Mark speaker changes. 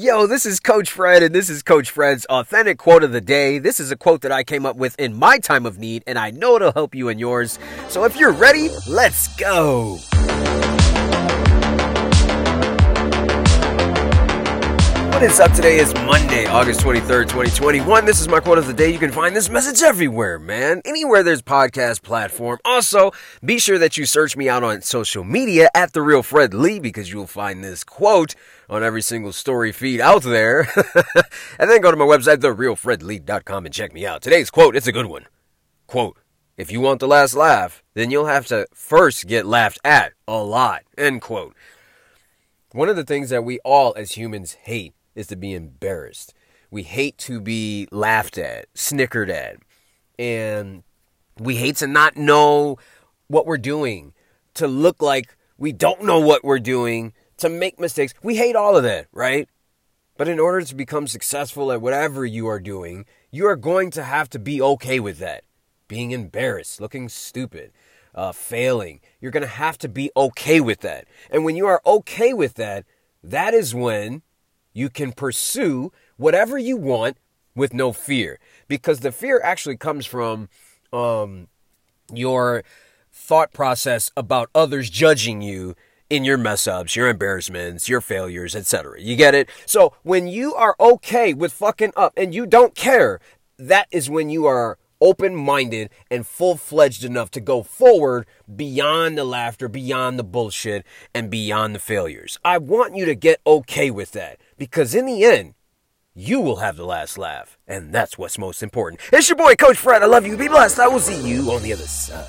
Speaker 1: Yo, this is Coach Fred, and this is Coach Fred's authentic quote of the day. This is a quote that I came up with in my time of need, and I know it'll help you in yours. So if you're ready, let's go. What is up? Today is Monday, August 23rd, 2021. This is my quote of the day. You can find this message everywhere, man. Anywhere there's podcast platform. Also, be sure that you search me out on social media at The Real Fred Lee because you'll find this quote on every single story feed out there. and then go to my website, TheRealFredLee.com and check me out. Today's quote, it's a good one. Quote, if you want the last laugh, then you'll have to first get laughed at a lot. End quote. One of the things that we all as humans hate is to be embarrassed. We hate to be laughed at, snickered at, and we hate to not know what we're doing, to look like we don't know what we're doing, to make mistakes. We hate all of that, right? But in order to become successful at whatever you are doing, you are going to have to be okay with that. Being embarrassed, looking stupid, uh, failing. You're going to have to be okay with that. And when you are okay with that, that is when you can pursue whatever you want with no fear because the fear actually comes from um, your thought process about others judging you in your mess ups, your embarrassments, your failures, etc. You get it? So when you are okay with fucking up and you don't care, that is when you are open minded and full fledged enough to go forward beyond the laughter, beyond the bullshit, and beyond the failures. I want you to get okay with that because in the end, you will have the last laugh. And that's what's most important. It's your boy, Coach Fred. I love you. Be blessed. I will see you on the other side.